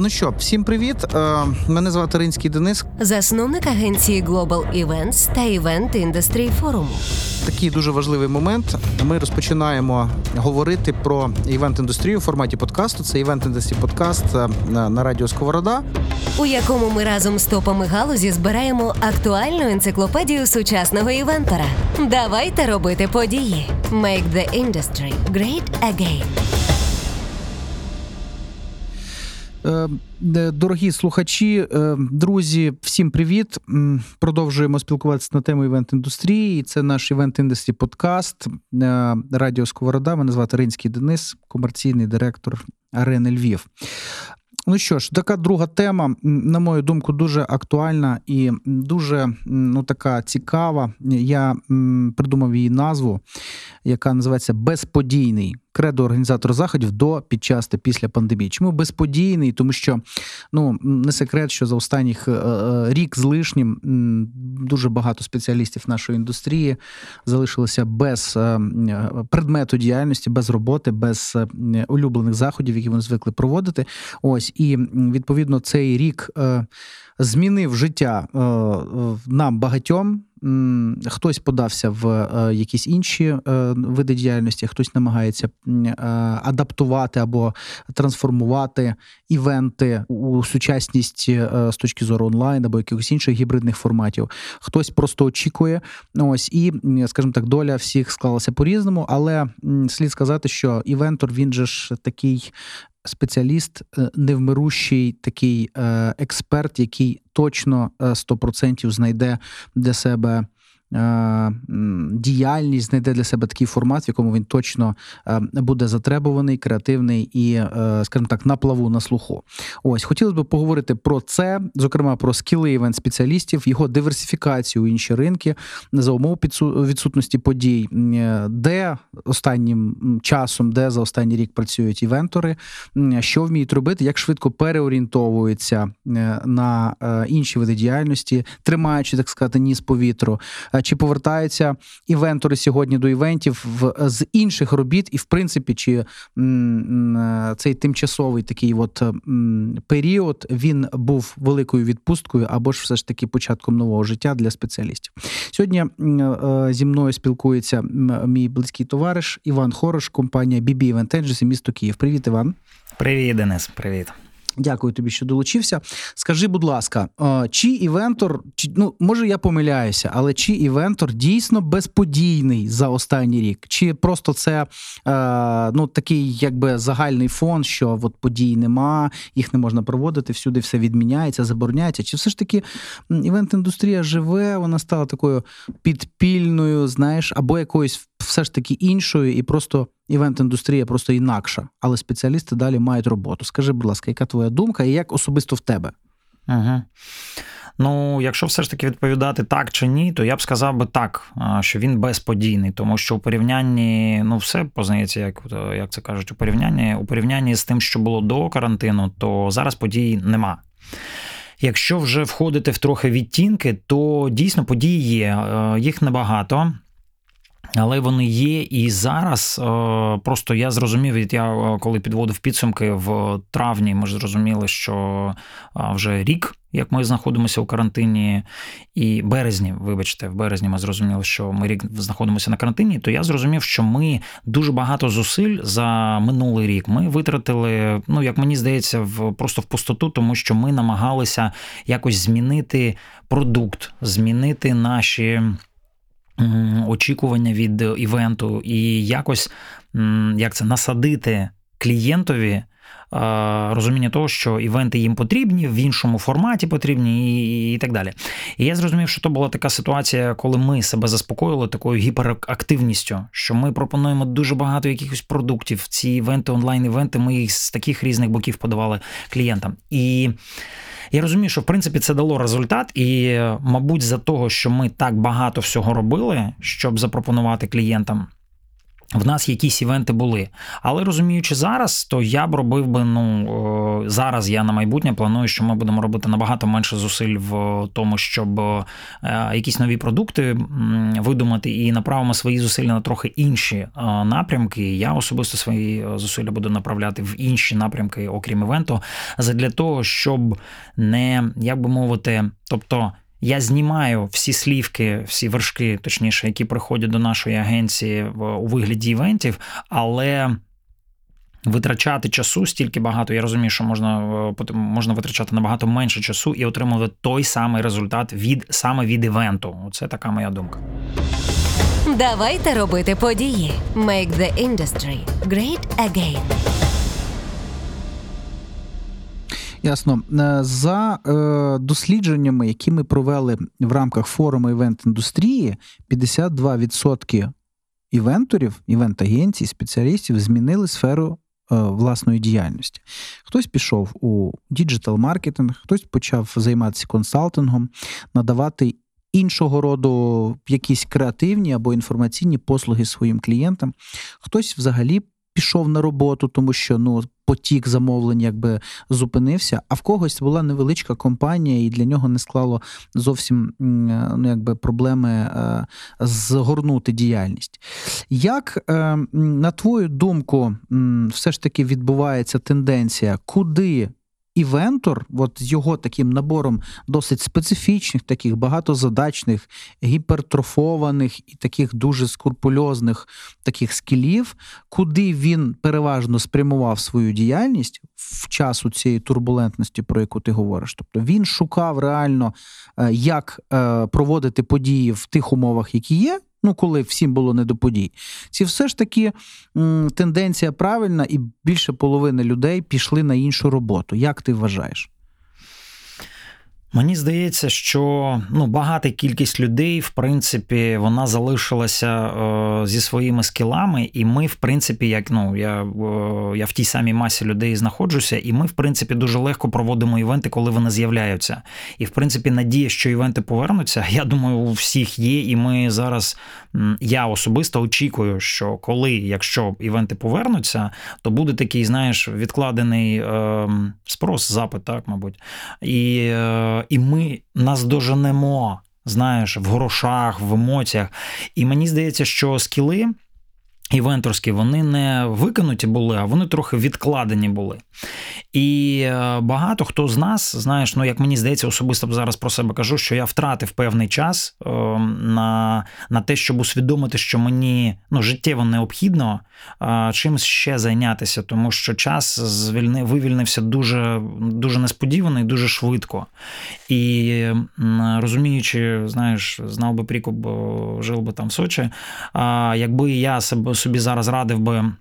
Ну що, всім привіт. Е, Мене звати Ринський Денис. засновник агенції Global Events та Event Industry Forum. Такий дуже важливий момент. Ми розпочинаємо говорити про івент-індустрію в форматі подкасту. Це івент індустрі подкаст на, на радіо Сковорода. у якому ми разом з топами галузі збираємо актуальну енциклопедію сучасного івентора. Давайте робити події. Make the industry great again. Дорогі слухачі, е, друзі, всім привіт. Продовжуємо спілкуватися на тему івент-індустрії. Це наш івент-індустрі подкаст е, Радіо Сковорода. Мене звати Ринський Денис, комерційний директор Арени Львів. Ну що ж, така друга тема, на мою думку, дуже актуальна і дуже ну, така цікава. Я придумав її назву, яка називається Безподійний кредо організатора заходів до, під час та після пандемії. Чому безподійний? Тому що ну не секрет, що за останніх е, е, рік з лишнім дуже багато спеціалістів нашої індустрії залишилися без е, предмету діяльності, без роботи, без улюблених заходів, які вони звикли проводити. Ось і відповідно цей рік змінив життя е, нам багатьом. Хтось подався в е, якісь інші е, види діяльності, хтось намагається адаптувати або трансформувати івенти у сучасність з точки зору онлайн або якихось інших гібридних форматів. Хтось просто очікує. Ось і, скажімо так, доля всіх склалася по-різному, але слід сказати, що івентор він же ж такий спеціаліст, е, невмирущий такий е, експерт, який точно е, 100% знайде для себе. Е, Діяльність знайде для себе такий формат, в якому він точно е, буде затребуваний, креативний і, е, скажімо так, на плаву на слуху. Ось хотілося б поговорити про це, зокрема про скіли івент спеціалістів, його диверсифікацію у інші ринки за умов відсутності подій, де останнім часом, де за останній рік працюють івентори, що вміють робити, як швидко переорієнтовуються на інші види діяльності, тримаючи, так сказати, ніс по вітру. Е, Чи повертаються івентори сьогодні до івентів в з інших робіт, і в принципі, чи е, цей тимчасовий такий от період він був великою відпусткою або ж все ж таки початком нового життя для спеціалістів. Сьогодні е, зі мною спілкується мій близький товариш Іван Хорош, компанія BB Event Agency, місто Київ. Привіт, Іван. Привіт, Денис, привіт. Дякую тобі, що долучився. Скажи, будь ласка, е, чи івентор, чи ну може я помиляюся, але чи івентор дійсно безподійний за останній рік? Чи просто це е, ну такий якби загальний фон, що от подій нема, їх не можна проводити, всюди все відміняється, забороняється? Чи все ж таки івент-індустрія живе, вона стала такою підпільною, знаєш, або якоюсь все ж таки іншою, і просто івент-індустрія просто інакша, але спеціалісти далі мають роботу. Скажи, будь ласка, яка твоя думка і як особисто в тебе? Угу. Ну, якщо все ж таки відповідати так чи ні, то я б сказав би так, що він безподійний, тому що у порівнянні, ну, все познається, як, е, як це кажуть, у порівнянні, у порівнянні з тим, що було до карантину, то зараз подій нема. Якщо вже входити в трохи відтінки, то дійсно події є, е, їх небагато. Але вони є і зараз. е, Просто я зрозумів, я е, коли підводив підсумки в травні, ми ж зрозуміли, що е, вже рік, як ми знаходимося у карантині, і березні, вибачте, в березні ми зрозуміли, що ми рік знаходимося на карантині. То я зрозумів, що ми дуже багато зусиль за минулий рік ми витратили. Ну як мені здається, в просто в пустоту, тому що ми намагалися якось змінити продукт, змінити наші очікування від івенту і якось як це насадити клієнтові. е, Розуміння того, що івенти їм потрібні, в іншому форматі потрібні, і, і так далі. І я зрозумів, що то була така ситуація, коли ми себе заспокоїли такою гіперактивністю, що ми пропонуємо дуже багато якихось продуктів. Ці івенти, онлайн-івенти, ми їх з таких різних боків подавали клієнтам. І я розумію, що в принципі це дало результат, і, мабуть, за того, що ми так багато всього робили, щоб запропонувати клієнтам. В нас якісь івенти були. Але розуміючи зараз, то я б робив би. Ну зараз я на майбутнє планую, що ми будемо робити набагато менше зусиль в тому, щоб е, якісь нові продукти видумати, і направимо свої зусилля на трохи інші е, напрямки. Я особисто свої е, зусилля буду направляти в інші напрямки, окрім івенту, для того, щоб не як би мовити, тобто. Я знімаю всі слівки, всі вершки, точніше, які приходять до нашої агенції у вигляді івентів, але. Витрачати часу стільки багато, я розумію, що можна е, можна витрачати набагато менше часу і отримувати той самий результат від саме від івенту. Це така моя думка. Давайте робити події. Make the industry great again. Ясно. Е, за е, дослідженнями, які ми провели в рамках форуму івент-індустрії, 52% івенторів, івент-агенцій, спеціалістів змінили сферу е, власної діяльності. Хтось пішов у діджитал-маркетинг, хтось почав займатися консалтингом, надавати. Іншого роду якісь креативні або інформаційні послуги своїм клієнтам, хтось взагалі пішов на роботу, тому що ну потік замовлень якби зупинився. А в когось була невеличка компанія, і для нього не склало зовсім ну, якби проблеми е, згорнути діяльність. Як, е, на твою думку, все ж таки відбувається тенденція, куди івентор, от з його таким набором досить специфічних, таких багатозадачних, гіпертрофованих і таких дуже скурпульозних таких скілів, куди він переважно спрямував свою діяльність в часу цієї турбулентності, про яку ти говориш. Тобто він шукав реально, е, як е, проводити події в тих умовах, які є ну коли всім було не до подій, ці все ж таки м, тенденція правильна, і більше половини людей пішли на іншу роботу. Як ти вважаєш? Мені здається, що ну, багата кількість людей, в принципі, вона залишилася е, зі своїми скілами, і ми, в принципі, як ну я е, я в тій самій масі людей знаходжуся, і ми, в принципі, дуже легко проводимо івенти, коли вони з'являються. І в принципі, надія, що івенти повернуться, я думаю, у всіх є. І ми зараз я особисто очікую, що коли, якщо івенти повернуться, то буде такий, знаєш, відкладений е, спрос, запит, так, мабуть. І е, і ми нас доженемо, знаєш, в грошах, в емоціях. І мені здається, що скіли. Івенторські, вони не викинуті були, а вони трохи відкладені були. І е, багато хто з нас, знаєш, ну як мені здається, особисто зараз про себе кажу, що я втратив певний час е, на на те, щоб усвідомити, що мені ну, життєво необхідно е, чимось ще зайнятися, тому що час звільни, вивільнився дуже дуже несподівано і дуже швидко. І розуміючи, знаєш, знав би Прікуп, жив би там в Сочі, якби я себе собі зараз радив би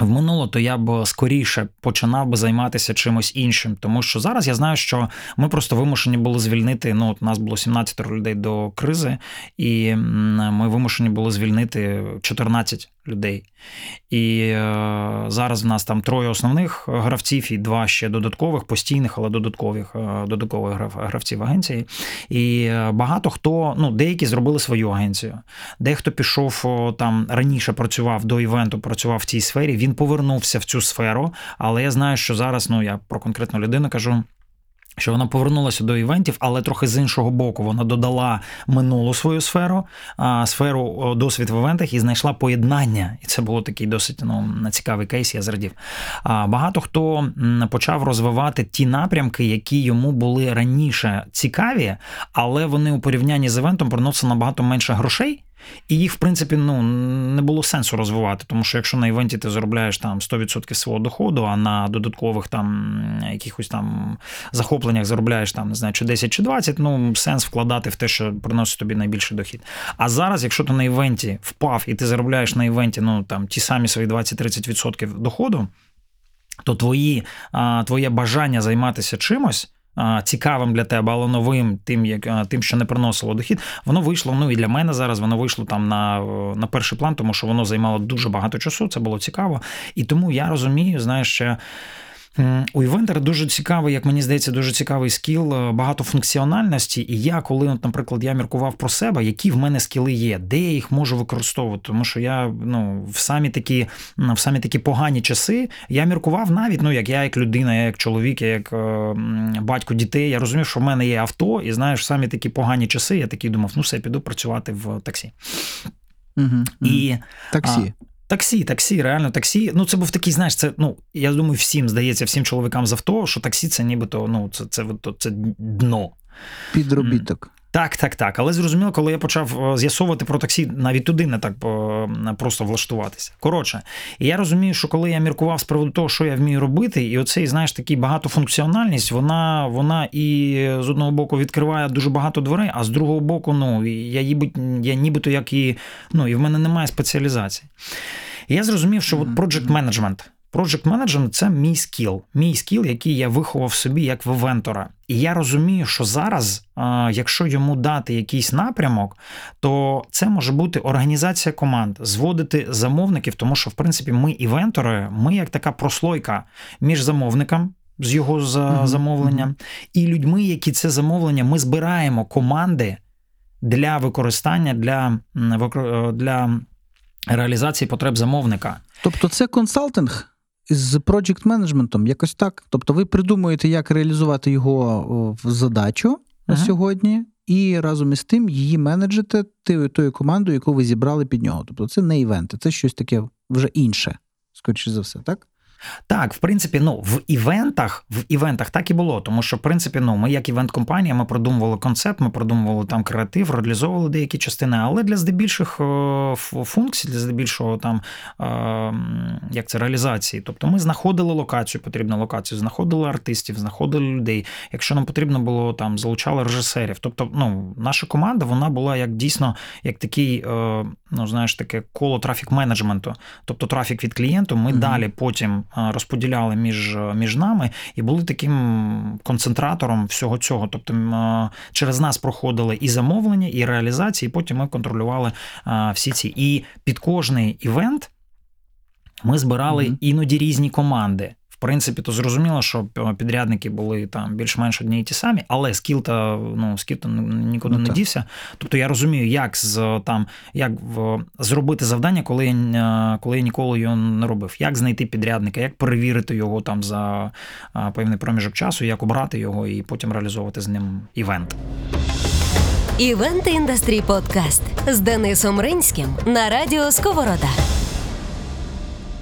в минуло, то я б скоріше починав би займатися чимось іншим, тому що зараз я знаю, що ми просто вимушені були звільнити. Ну, от нас було 17 людей до кризи, і ми вимушені були звільнити 14 людей. І е, зараз в нас там троє основних гравців і два ще додаткових, постійних, але додаткових е, додаткових гравців агенції. І е, багато хто, ну, деякі зробили свою агенцію. Дехто пішов там раніше працював до івенту, працював в цій сфері. Він повернувся в цю сферу, але я знаю, що зараз, ну я про конкретну людину кажу. Що вона повернулася до івентів, але трохи з іншого боку. Вона додала минулу свою сферу, сферу досвід в івентах і знайшла поєднання. І це було такий досить ну, цікавий кейс, я зрадів. Багато хто почав розвивати ті напрямки, які йому були раніше цікаві, але вони у порівнянні з івентом приносили набагато менше грошей. І їх, в принципі, ну не було сенсу розвивати, тому що якщо на івенті ти заробляєш там 100% свого доходу, а на додаткових там якихось там захопленнях заробляєш там, не знаю, чи 10 чи 20, ну сенс вкладати в те, що приносить тобі найбільший дохід. А зараз, якщо ти на івенті впав і ти заробляєш на івенті ну там ті самі свої 20-30% доходу, то твої, твоє бажання займатися чимось цікавим для тебе, але новим, тим, як тим, що не приносило дохід, воно вийшло. Ну і для мене зараз воно вийшло там на на перший план, тому що воно займало дуже багато часу. Це було цікаво. І тому я розумію, знаєш, що У івентера дуже цікавий, як мені здається, дуже цікавий скіл е, багатофункціональності. І я, коли, от, наприклад, я міркував про себе, які в мене скіли є, де я їх можу використовувати. Тому що я ну, в самі такі в самі такі погані часи я міркував навіть, ну як я, як людина, я як чоловік, я як е, батько дітей. Я розумів, що в мене є авто, і знаєш, в самі такі погані часи. Я такий думав, ну все, піду працювати в таксі. Угу, і Таксі. А, Таксі, таксі, реально таксі. Ну, це був такий, знаєш, це ну я думаю, всім здається, всім чоловікам з авто, що таксі це нібито ну, це це, це, це дно. Підробіток. Так, так, так. Але зрозуміло, коли я почав е, з'ясовувати про таксі, навіть туди не так е, просто влаштуватися. Коротше, і я розумію, що коли я міркував з приводу того, що я вмію робити, і оцей, знаєш, такий багатофункціональність, вона вона і з одного боку відкриває дуже багато дверей, а з другого боку, ну я я нібито як і ну, і в мене немає спеціалізації. І я зрозумів, що от project management Project Management – це мій скіл, мій скіл, який я виховав собі як в вентора. І я розумію, що зараз, якщо йому дати якийсь напрямок, то це може бути організація команд, зводити замовників, тому що, в принципі, ми івентори, ми як така прослойка між замовником. З його замовленням і людьми, які це замовлення, ми збираємо команди для використання для для реалізації потреб замовника. Тобто, це консалтинг з project менеджментом якось так. Тобто, ви придумуєте, як реалізувати його в задачу ага. сьогодні, і разом із тим її менеджите тою командою, яку ви зібрали під нього. Тобто, це не івенти, це щось таке вже інше, скоріше за все, так? Так, в принципі, ну в івентах, в івентах так і було. Тому що, в принципі, ну ми як івент-компанія, ми продумували концепт, ми продумували там креатив, реалізовували деякі частини. Але для здебільших е, функцій, для здебільшого там е, як це реалізації. Тобто ми знаходили локацію, потрібну локацію, знаходили артистів, знаходили людей. Якщо нам потрібно було там, залучали режисерів. Тобто, ну, наша команда вона була як дійсно як такий, е, ну знаєш, таке коло трафік менеджменту, тобто трафік від клієнту. Ми mm-hmm. далі потім розподіляли між між нами і були таким концентратором всього цього. Тобто через нас проходили і замовлення, і реалізації, і потім ми контролювали всі ці. І під кожний івент ми збирали mm-hmm. іноді різні команди принципі, то зрозуміло, що підрядники були там більш-менш одні і ті самі, але скіл та ну скіл та нікуди ну, не дівся. Тобто я розумію, як з там як в зробити завдання, коли я коли я ніколи його не робив. Як знайти підрядника, як перевірити його там за певний проміжок часу, як обрати його і потім реалізовувати з ним івент. Івент індастрі подкаст з Денисом Ринським на радіо Сковорода.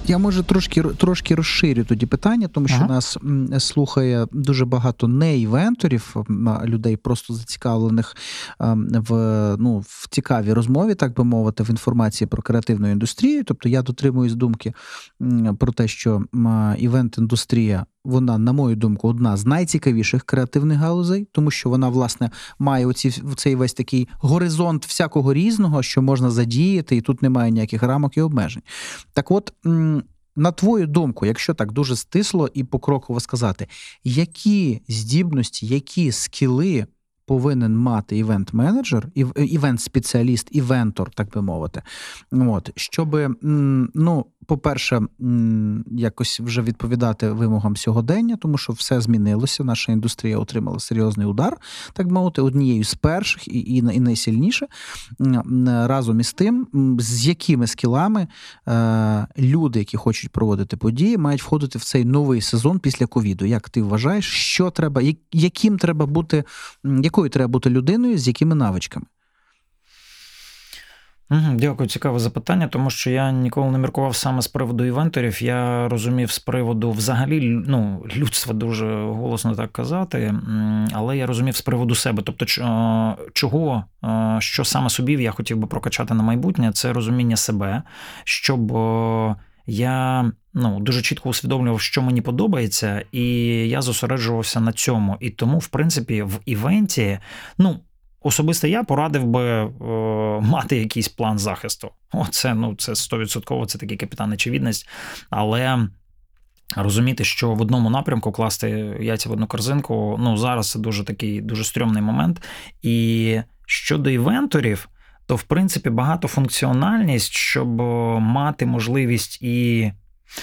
Я може трошки трошки розширю тоді питання, тому що ага. нас слухає дуже багато не івенторів, людей просто зацікавлених в ну, в цікавій розмові, так би мовити, в інформації про креативну індустрію. Тобто я дотримуюсь думки про те, що івент-індустрія вона, на мою думку, одна з найцікавіших креативних галузей, тому що вона, власне, має оці, цей весь такий горизонт всякого різного, що можна задіяти, і тут немає ніяких рамок і обмежень. Так от. На твою думку, якщо так дуже стисло і покроково сказати, які здібності, які скіли повинен мати івент-менеджер, івент-спеціаліст, івентор, так би мовити, от, щоб ну, по-перше, якось вже відповідати вимогам сьогодення, тому що все змінилося. Наша індустрія отримала серйозний удар, так мовити, однією з перших і і, найсильніше. Разом із тим, з якими скілами е, люди, які хочуть проводити події, мають входити в цей новий сезон після ковіду. Як ти вважаєш, що треба, яким треба бути, якою треба бути людиною, з якими навичками? Дякую, цікаве запитання, тому що я ніколи не міркував саме з приводу івенторів. Я розумів з приводу взагалі ну, людства дуже голосно так казати, але я розумів з приводу себе. Тобто, чого, що саме собі я хотів би прокачати на майбутнє, це розуміння себе, щоб я ну, дуже чітко усвідомлював, що мені подобається, і я зосереджувався на цьому. І тому, в принципі, в івенті, ну. Особисто я порадив би е, мати якийсь план захисту. Оце ну це 100%, це такий капітан очевидність. Але розуміти, що в одному напрямку класти яйця в одну корзинку, ну зараз це дуже такий дуже стрьомний момент. І щодо івенторів, то в принципі багатофункціональність, щоб мати можливість і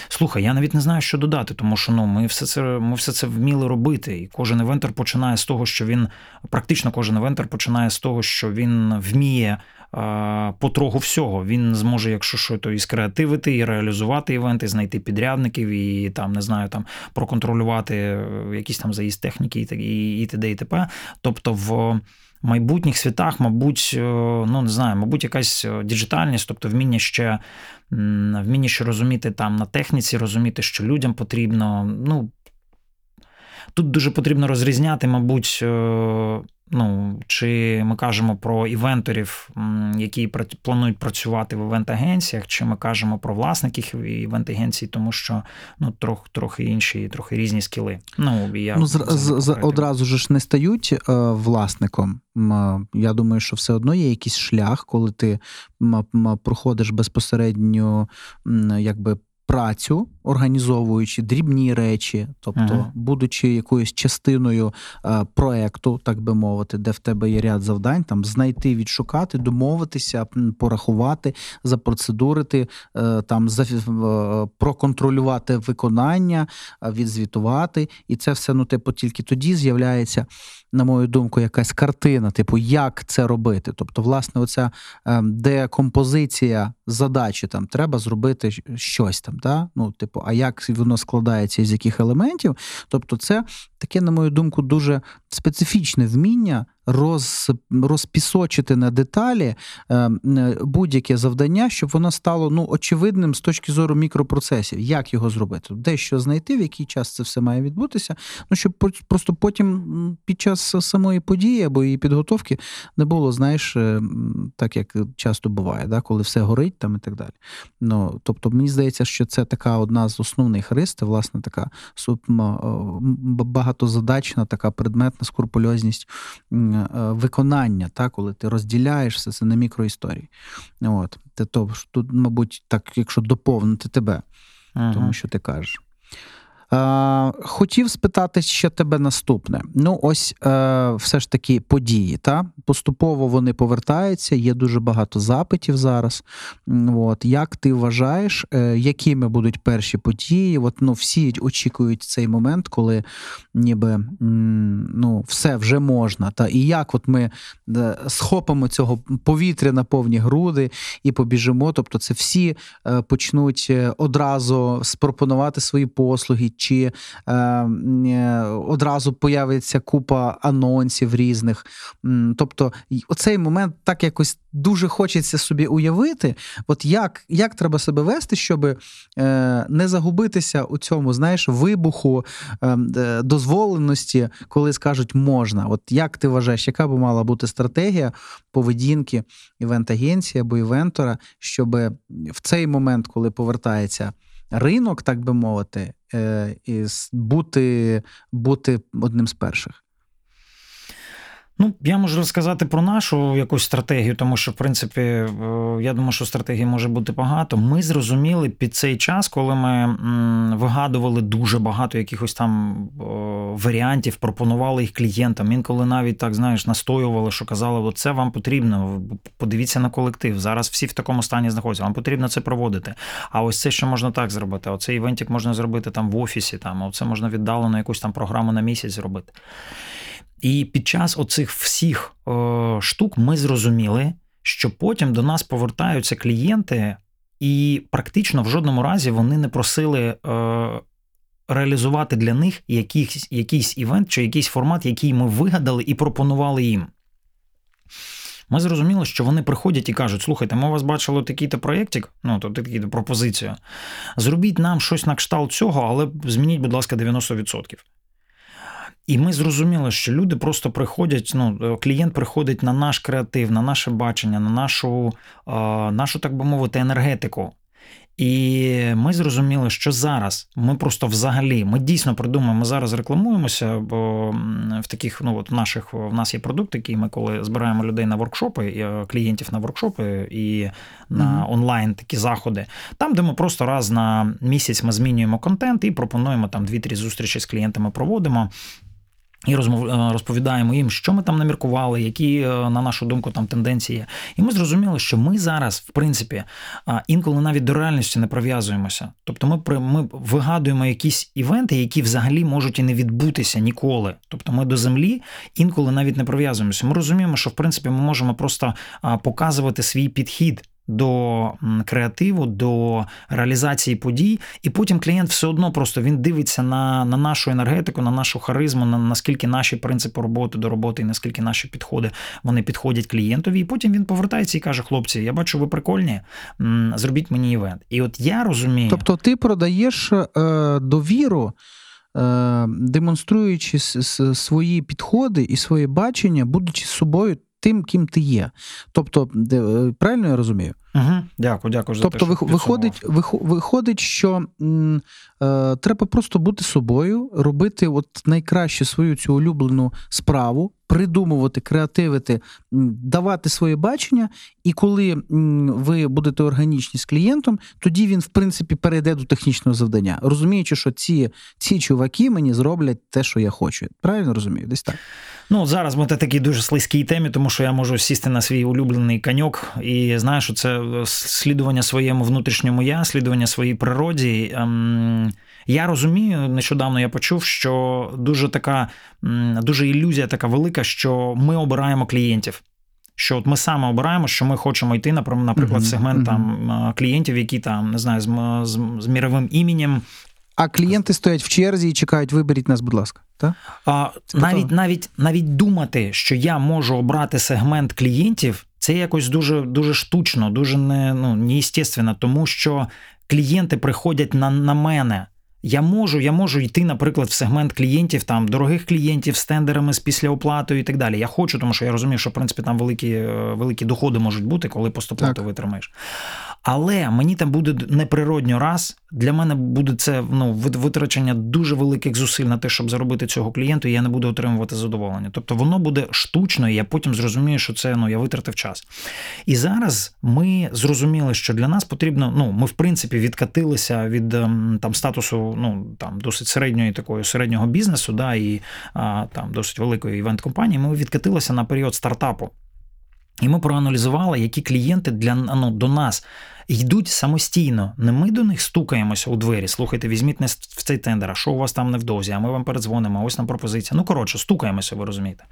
Слухай, я навіть не знаю, що додати, тому що ну ми все це ми все це вміли робити. І кожен івентер починає з того, що він практично кожен івентер починає з того, що він вміє е, потроху всього. Він зможе, якщо що, то і скреативити, і реалізувати івенти, знайти підрядників, і там не знаю, там проконтролювати е, якісь там заїзд техніки, і і т.д. і т.п. Тобто в майбутніх світах, мабуть, е, ну не знаю, мабуть, якась е, діджитальність, тобто вміння ще вміння ще розуміти там на техніці, розуміти, що людям потрібно. Ну тут дуже потрібно розрізняти, мабуть. Ну, чи ми кажемо про івенторів, які планують працювати в івент-агенціях, чи ми кажемо про власників івент-агенцій, тому що ну, трохи трохи інші, трохи різні скіли. Ну, я ну, з, з, одразу ж не стають е, власником. Я думаю, що все одно є якийсь шлях, коли ти проходиш безпосередньо якби працю, організовуючи дрібні речі, тобто, ага. будучи якоюсь частиною е, проекту, так би мовити, де в тебе є ряд завдань, там знайти, відшукати, домовитися, порахувати, запроцедурити, е, там за е, проконтролювати виконання, відзвітувати, і це все ну, типу, тільки тоді з'являється на мою думку, якась картина, типу, як це робити. Тобто, власне, оця ем, декомпозиція задачі там треба зробити щось там. Да? Ну, типу, а як воно складається із яких елементів? Тобто, це таке, на мою думку, дуже специфічне вміння роз, розпісочити на деталі е, будь-яке завдання, щоб воно стало ну, очевидним з точки зору мікропроцесів. Як його зробити? Де що знайти, в який час це все має відбутися. Ну, щоб просто потім під час самої події або її підготовки не було, знаєш, е, так як часто буває, да, коли все горить там і так далі. Ну, Тобто, мені здається, що це така одна з основних рис, це, власне, така багатозадачна, така предметна скрупульозність Е, виконання, та, коли ти розділяєш все це на мікроісторії. От. Тобто, то, тут, мабуть, так, якщо доповнити тебе, ага. тому що ти кажеш. Хотів спитати ще тебе наступне. Ну, ось е, все ж таки події. Та? Поступово вони повертаються, є дуже багато запитів зараз. От. Як ти вважаєш, е, якими будуть перші події? От, ну, Всі очікують цей момент, коли ніби ну, все вже можна. Та? І як от ми е, схопимо цього повітря на повні груди і побіжимо. Тобто, це всі е, почнуть е, одразу спропонувати свої послуги чи е, е, одразу появиться купа анонсів різних. Тобто, оцей момент так якось дуже хочеться собі уявити, от як як треба себе вести, щоб е, не загубитися у цьому, знаєш, вибуху дозволеності, коли скажуть можна. От як ти вважаєш, яка би мала бути стратегія поведінки івент-агенції або івентора, щоб в цей момент, коли повертається ринок, так би мовити, е, і бути, бути одним з перших. Ну, я можу розказати про нашу якусь стратегію, тому що, в принципі, е, я думаю, що стратегії може бути багато. Ми зрозуміли під цей час, коли ми вигадували дуже багато якихось там варіантів, пропонували їх клієнтам. Інколи навіть так знаєш, настоювали, що казали, от це вам потрібно. Подивіться на колектив. Зараз всі в такому стані знаходяться. Вам потрібно це проводити. А ось це що можна так зробити. Оцей івентик можна зробити там в офісі, там, оце можна віддалено якусь там програму на місяць зробити. І під час оцих всіх е, штук ми зрозуміли, що потім до нас повертаються клієнти, і практично в жодному разі вони не просили е, реалізувати для них якийсь, якийсь івент чи якийсь формат, який ми вигадали і пропонували їм. Ми зрозуміли, що вони приходять і кажуть: слухайте, ми вас бачили такий-то проєктик, ну то такий-то пропозицію. Зробіть нам щось на кшталт цього, але змініть, будь ласка, 90%. І ми зрозуміли, що люди просто приходять. Ну, е, клієнт приходить на наш креатив, на наше бачення, на нашу, нашу, так би мовити, енергетику. І ми зрозуміли, що зараз ми просто взагалі ми дійсно придумаємо, ми зараз рекламуємося, бо в таких ну от наших в нас є продукти, які ми коли збираємо людей на воркшопи, е, клієнтів на воркшопи і на mm-hmm. онлайн такі заходи, там, де ми просто раз на місяць ми змінюємо контент і пропонуємо там дві-три зустрічі з клієнтами проводимо. І розповідаємо їм, що ми там наміркували, які, на нашу думку, там тенденції. І ми зрозуміли, що ми зараз, в принципі, інколи навіть до реальності не прив'язуємося. Тобто, ми ми вигадуємо якісь івенти, які взагалі можуть і не відбутися ніколи. Тобто, ми до землі інколи навіть не прив'язуємося. Ми розуміємо, що в принципі ми можемо просто показувати свій підхід до креативу, до реалізації подій, і потім клієнт все одно просто він дивиться на на нашу енергетику, на нашу харизму, на наскільки наші принципи роботи до роботи, і наскільки наші підходи вони підходять клієнтові. І потім він повертається і каже: Хлопці, я бачу, ви прикольні, зробіть мені івент. І от я розумію, тобто ти продаєш е, довіру. Е, демонструючи свої підходи і своє бачення, будучи собою тим, ким ти є. Тобто, е, правильно я розумію? Угу. Дякую, дякую. Тобто, за те, що виходить, виходить, що м, е, треба просто бути собою, робити от найкраще свою цю улюблену справу, придумувати, креативити, давати своє бачення. І коли ви будете органічні з клієнтом, тоді він, в принципі, перейде до технічного завдання, розуміючи, що ці ці чуваки мені зроблять те, що я хочу. Правильно розумію? Десь так. Ну зараз ми на такій дуже слизькій темі, тому що я можу сісти на свій улюблений каньок, і знаю, що це слідування своєму внутрішньому я, слідування своїй природі. Ем, я розумію, нещодавно я почув, що дуже така дуже ілюзія така велика, що ми обираємо клієнтів. Що от ми саме обираємо, що ми хочемо йти, наприклад, в сегмент там клієнтів, які там не знаю, з, з, з міровим іменем. А клієнти стоять в черзі і чекають, виберіть нас, будь ласка. Так? А, Навіть навіть навіть думати, що я можу обрати сегмент клієнтів, це якось дуже дуже штучно, дуже не ну, неістественно, тому що клієнти приходять на, на мене. Я можу я можу йти, наприклад, в сегмент клієнтів, там дорогих клієнтів з тендерами з післяоплатою і так далі. Я хочу, тому що я розумію, що в принципі там великі е, великі доходи можуть бути, коли постоплату витримаєш. Але мені там буде неприродньо раз. Для мене буде це ну, витрачення дуже великих зусиль на те, щоб заробити цього клієнту, і я не буду отримувати задоволення. Тобто воно буде штучно, і я потім зрозумію, що це ну, я витратив час. І зараз ми зрозуміли, що для нас потрібно, ну, ми в принципі відкатилися від ем, там статусу ну, там, досить середньої такої середнього бізнесу, да, і а, там досить великої івент-компанії. Ми відкатилися на період стартапу. І ми проаналізували, які клієнти для ну, до нас йдуть самостійно. Не ми до них стукаємося у двері. Слухайте, візьміть нас в цей тендер, а що у вас там невдовзі, а ми вам передзвонимо, ось нам пропозиція. Ну, коротше, стукаємося, ви розумієте.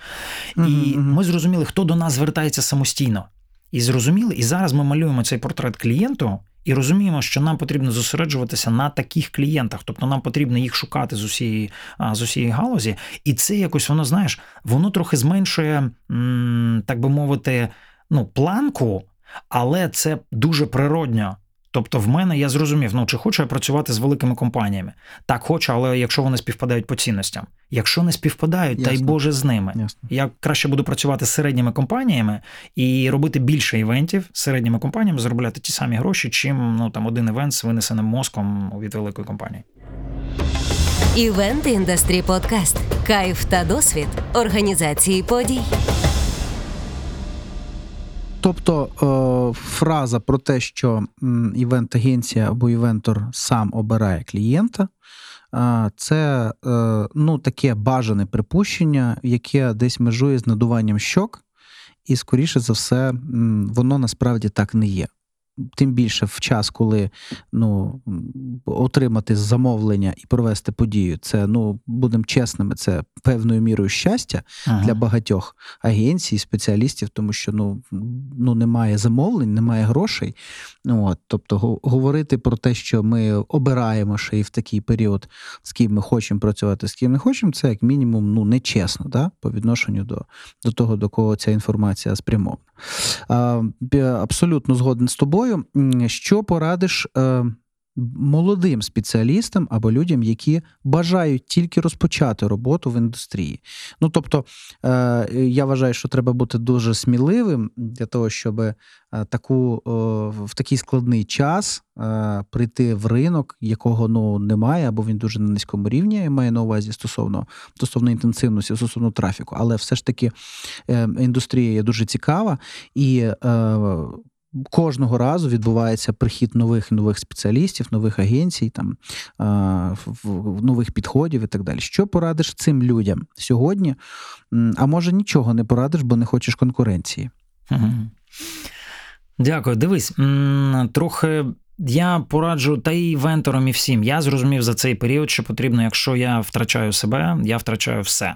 І mm-hmm. ми зрозуміли, хто до нас звертається самостійно. І зрозуміли, і зараз ми малюємо цей портрет клієнту. І розуміємо, що нам потрібно зосереджуватися на таких клієнтах, тобто нам потрібно їх шукати з усієї з усієї галузі, і це якось воно знаєш, воно трохи зменшує, так би мовити, ну, планку, але це дуже природньо. Тобто, в мене я зрозумів, ну чи хочу я працювати з великими компаніями. Так, хочу, але якщо вони співпадають по цінностям. Якщо не співпадають, Ясно. дай Боже з ними. Ясно. Я краще буду працювати з середніми компаніями і робити більше івентів з середніми компаніями, заробляти ті самі гроші, чим ну там один івент з винесеним мозком від великої компанії. Івент індустрі подкаст. Кайф та досвід організації подій. Тобто е, фраза про те, що івент-агенція або івентор сам обирає клієнта, це е, ну, таке бажане припущення, яке десь межує з надуванням щок, і, скоріше за все, воно насправді так не є тим більше в час, коли ну, отримати замовлення і провести подію, це ну будемо чесними, це певною мірою щастя ага. для багатьох агенцій, спеціалістів, тому що ну ну немає замовлень, немає грошей. Ну, от, Тобто, говорити про те, що ми обираємо ще і в такий період, з ким ми хочемо працювати, з ким не хочемо, це як мінімум ну нечесно, да? по відношенню до, до того, до кого ця інформація спрямована. Абсолютно згоден з тобою. Що порадиш е, молодим спеціалістам або людям, які бажають тільки розпочати роботу в індустрії? Ну тобто, е, я вважаю, що треба бути дуже сміливим для того, щоб е, таку в такий складний час прийти в ринок, якого ну немає, або він дуже на низькому рівні я маю на увазі стосовно стосовно інтенсивності, стосовно трафіку, але все ж таки індустрія є дуже цікава і кожного разу відбувається прихід нових нових спеціалістів, нових агенцій, там нових підходів і так далі. Що порадиш цим людям сьогодні? А може нічого не порадиш, бо не хочеш конкуренції? Дякую. Дивись, трохи. Я пораджу та і венторам, і всім. Я зрозумів за цей період, що потрібно, якщо я втрачаю себе, я втрачаю все.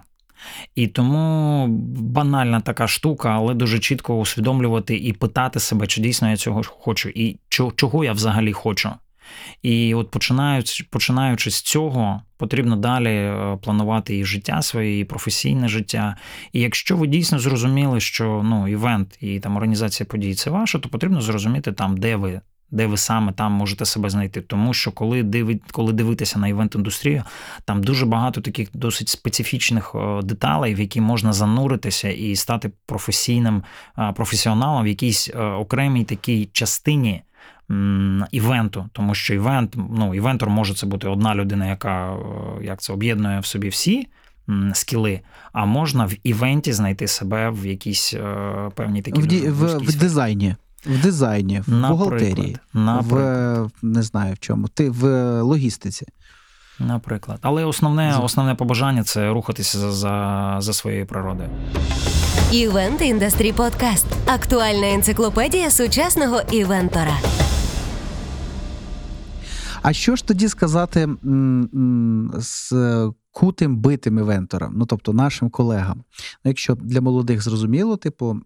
І тому банальна така штука, але дуже чітко усвідомлювати і питати себе, чи дійсно я цього хочу, і чого я взагалі хочу. І от починаючи, починаючи з цього, потрібно далі е, планувати і життя своє, і професійне життя. І якщо ви дійсно зрозуміли, що ну, івент і там організація подій це ваше, то потрібно зрозуміти там, де ви де ви саме там можете себе знайти. Тому що коли диви, коли дивитися на івент-індустрію, там дуже багато таких досить специфічних е, деталей, в які можна зануритися і стати професійним е, професіоналом в якійсь е, окремій такій частині. Івенту, тому що івент, ну івентор може це бути одна людина, яка як це об'єднує в собі всі скіли, а можна в івенті знайти себе в якійсь певній такій в, в, в дизайні. В дизайні, в Наприклад. бухгалтерії, Наприклад. в не знаю в чому, ти в логістиці. Наприклад. Але основне основне побажання це рухатися за, за, за своєю природою. Івент індастрі подкаст. Актуальна енциклопедія сучасного івентора. А що ж тоді сказати з кутим битим івенторам, ну тобто нашим колегам. Ну, Якщо для молодих зрозуміло, типу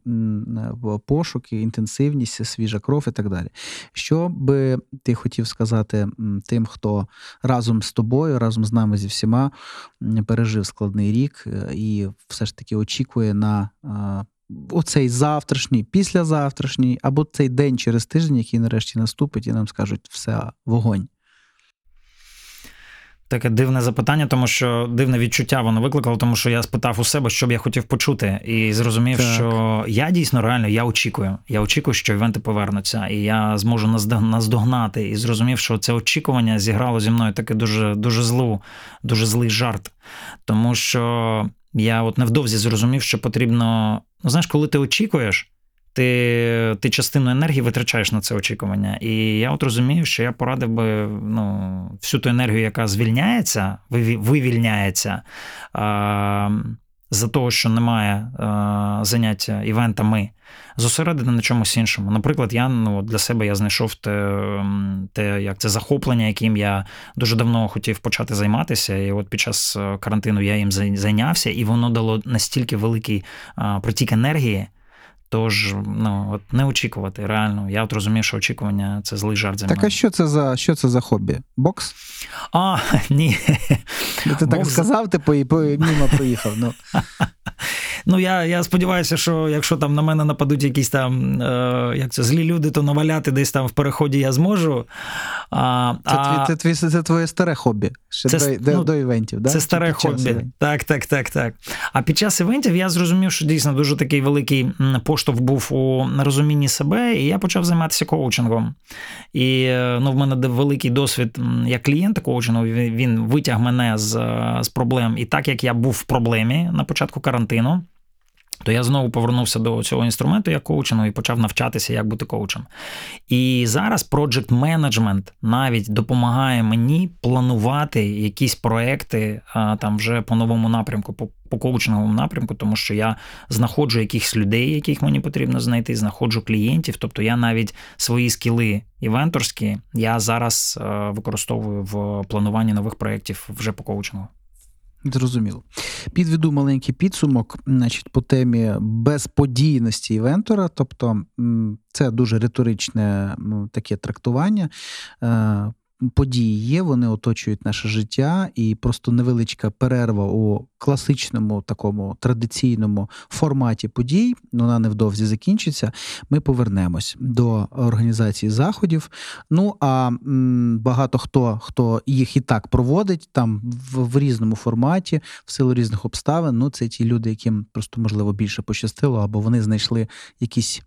пошуки, інтенсивність, свіжа кров і так далі. Що би ти хотів сказати тим, хто разом з тобою, разом з нами зі всіма пережив складний рік е, і все ж таки очікує на. Оцей завтрашній, післязавтрашній, або цей день через тиждень, який нарешті наступить, і нам скажуть все вогонь. Таке дивне запитання, тому що дивне відчуття воно викликало, тому що я спитав у себе, що б я хотів почути, і зрозумів, так. що я дійсно реально я очікую. Я очікую, що івенти повернуться, і я зможу наздогнати. І зрозумів, що це очікування зіграло зі мною таке дуже дуже злу, дуже злий жарт. Тому що я от невдовзі зрозумів, що потрібно. Ну, знаєш, коли ти очікуєш ти ти частину енергії витрачаєш на це очікування. І я от розумію, що я порадив би ну, всю ту енергію, яка звільняється, вивільняється а, за того, що немає а, заняття івентами, зосередити на чомусь іншому. Наприклад, я ну, для себе я знайшов те, те, як це захоплення, яким я дуже давно хотів почати займатися. І от під час е, карантину я їм зайнявся, і воно дало настільки великий а, притік енергії. Тож, ну от не очікувати, реально. Я от розумію, що очікування це злий жарт за Так, а що це за що це за хобі? Бокс? А, ні. Ти Бокс... так сказав, типу, і мимо проїхав. Ну. Ну, я я сподіваюся, що якщо там на мене нападуть якісь там е, як це, злі люди, то наваляти десь там в переході я зможу. А, Це а... Це, це, це твоє старе хобі. Ще це, до, ну, до івентів. да? Це старе хобі. Так, так, так, так. А під час івентів я зрозумів, що дійсно дуже такий великий поштовх був у розумінні себе, і я почав займатися коучингом. І е, ну, в мене великий досвід як клієнта коучингу, він витяг мене з, з проблем. І так як я був в проблемі на початку карантину то я знову повернувся до цього інструменту як коучингу і почав навчатися, як бути коучем. І зараз Project Management навіть допомагає мені планувати якісь проекти там вже по новому напрямку, по, по коучинговому напрямку, тому що я знаходжу якихось людей, яких мені потрібно знайти, знаходжу клієнтів. Тобто я навіть свої скіли івенторські я зараз використовую в плануванні нових проєктів вже по коучингу. Зрозуміло. Підведу маленький підсумок значить, по темі безподійності івентора. Тобто це дуже риторичне таке трактування. Події є, вони оточують наше життя, і просто невеличка перерва у класичному такому традиційному форматі подій, вона невдовзі закінчиться. Ми повернемось до організації заходів. Ну а багато хто хто їх і так проводить там в, в різному форматі, в силу різних обставин. Ну, це ті люди, яким просто можливо більше пощастило, або вони знайшли якісь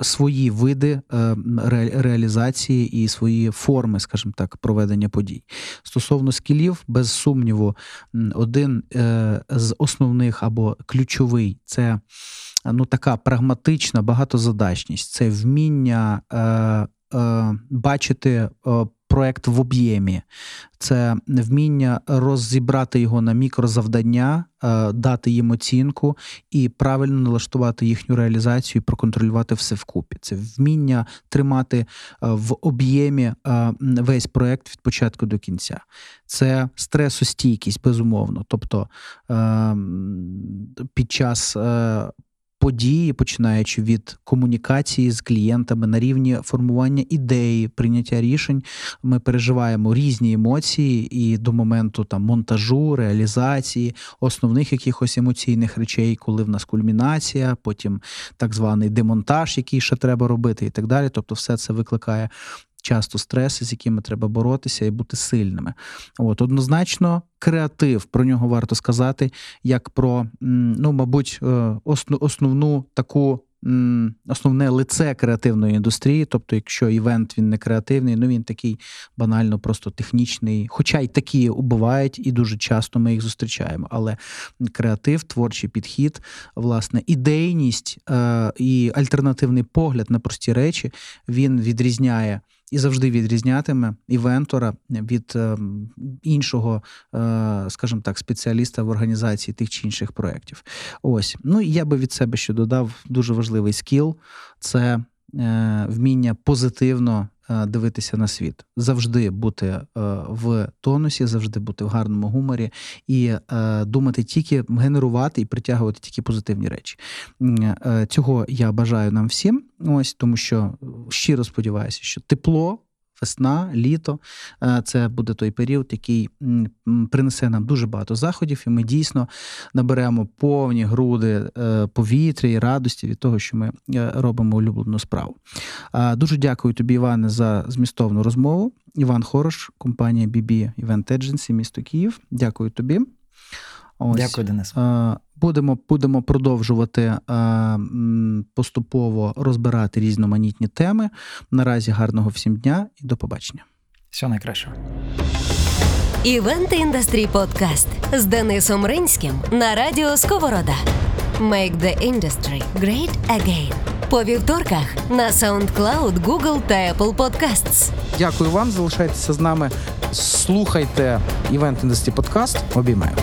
свої види е, ре, реалізації і свої форми, скажімо так так, проведення подій. Стосовно скілів, без сумніву, один з основних або ключовий це ну така прагматична багатозадачність, це вміння бачити проект в об'ємі, це вміння розібрати його на мікрозавдання, е, дати їм оцінку і правильно налаштувати їхню реалізацію, і проконтролювати все вкупі. Це вміння тримати е, в об'ємі е, весь проект від початку до кінця. Це стресостійкість, безумовно. Тобто під час події, починаючи від комунікації з клієнтами на рівні формування ідеї, прийняття рішень, ми переживаємо різні емоції і до моменту там монтажу, реалізації, основних якихось емоційних речей, коли в нас кульмінація, потім так званий демонтаж, який ще треба робити, і так далі. Тобто, все це викликає часто стреси, з якими треба боротися і бути сильними. От однозначно, креатив про нього варто сказати, як про ну, мабуть, е, основну таку. Основне лице креативної індустрії, тобто, якщо івент він не креативний, ну він такий банально, просто технічний. Хоча й такі бувають, і дуже часто ми їх зустрічаємо. Але креатив, творчий підхід, власне, ідейність е- і альтернативний погляд на прості речі він відрізняє і завжди відрізнятиме івентора від е, іншого, е, скажімо так, спеціаліста в організації тих чи інших проєктів. Ось ну я би від себе ще додав дуже важливий скіл це е, вміння позитивно дивитися на світ, завжди бути е, в тонусі, завжди бути в гарному гуморі і е, думати тільки генерувати і притягувати тільки позитивні речі. Цього я бажаю нам всім. Ось тому, що щиро сподіваюся, що тепло весна, літо. Е, це буде той період, який принесе нам дуже багато заходів, і ми дійсно наберемо повні груди е, повітря і радості від того, що ми е, робимо улюблену справу. Дуже дякую тобі, Іване, за змістовну розмову. Іван Хорош, компанія BB Event Agency, місто Київ. Дякую тобі. Ось. Дякую, Денис. Будемо будемо продовжувати поступово розбирати різноманітні теми. Наразі гарного всім дня і до побачення. Всього найкращого. Івент Індастрі Подкаст з Денисом Ринським на радіо Сковорода. Make the industry great again. По вівторках на SoundCloud, Google та Apple Podcasts. Дякую вам. Залишайтеся з нами. Слухайте Івент Індастрі Подкаст. Обіймаю.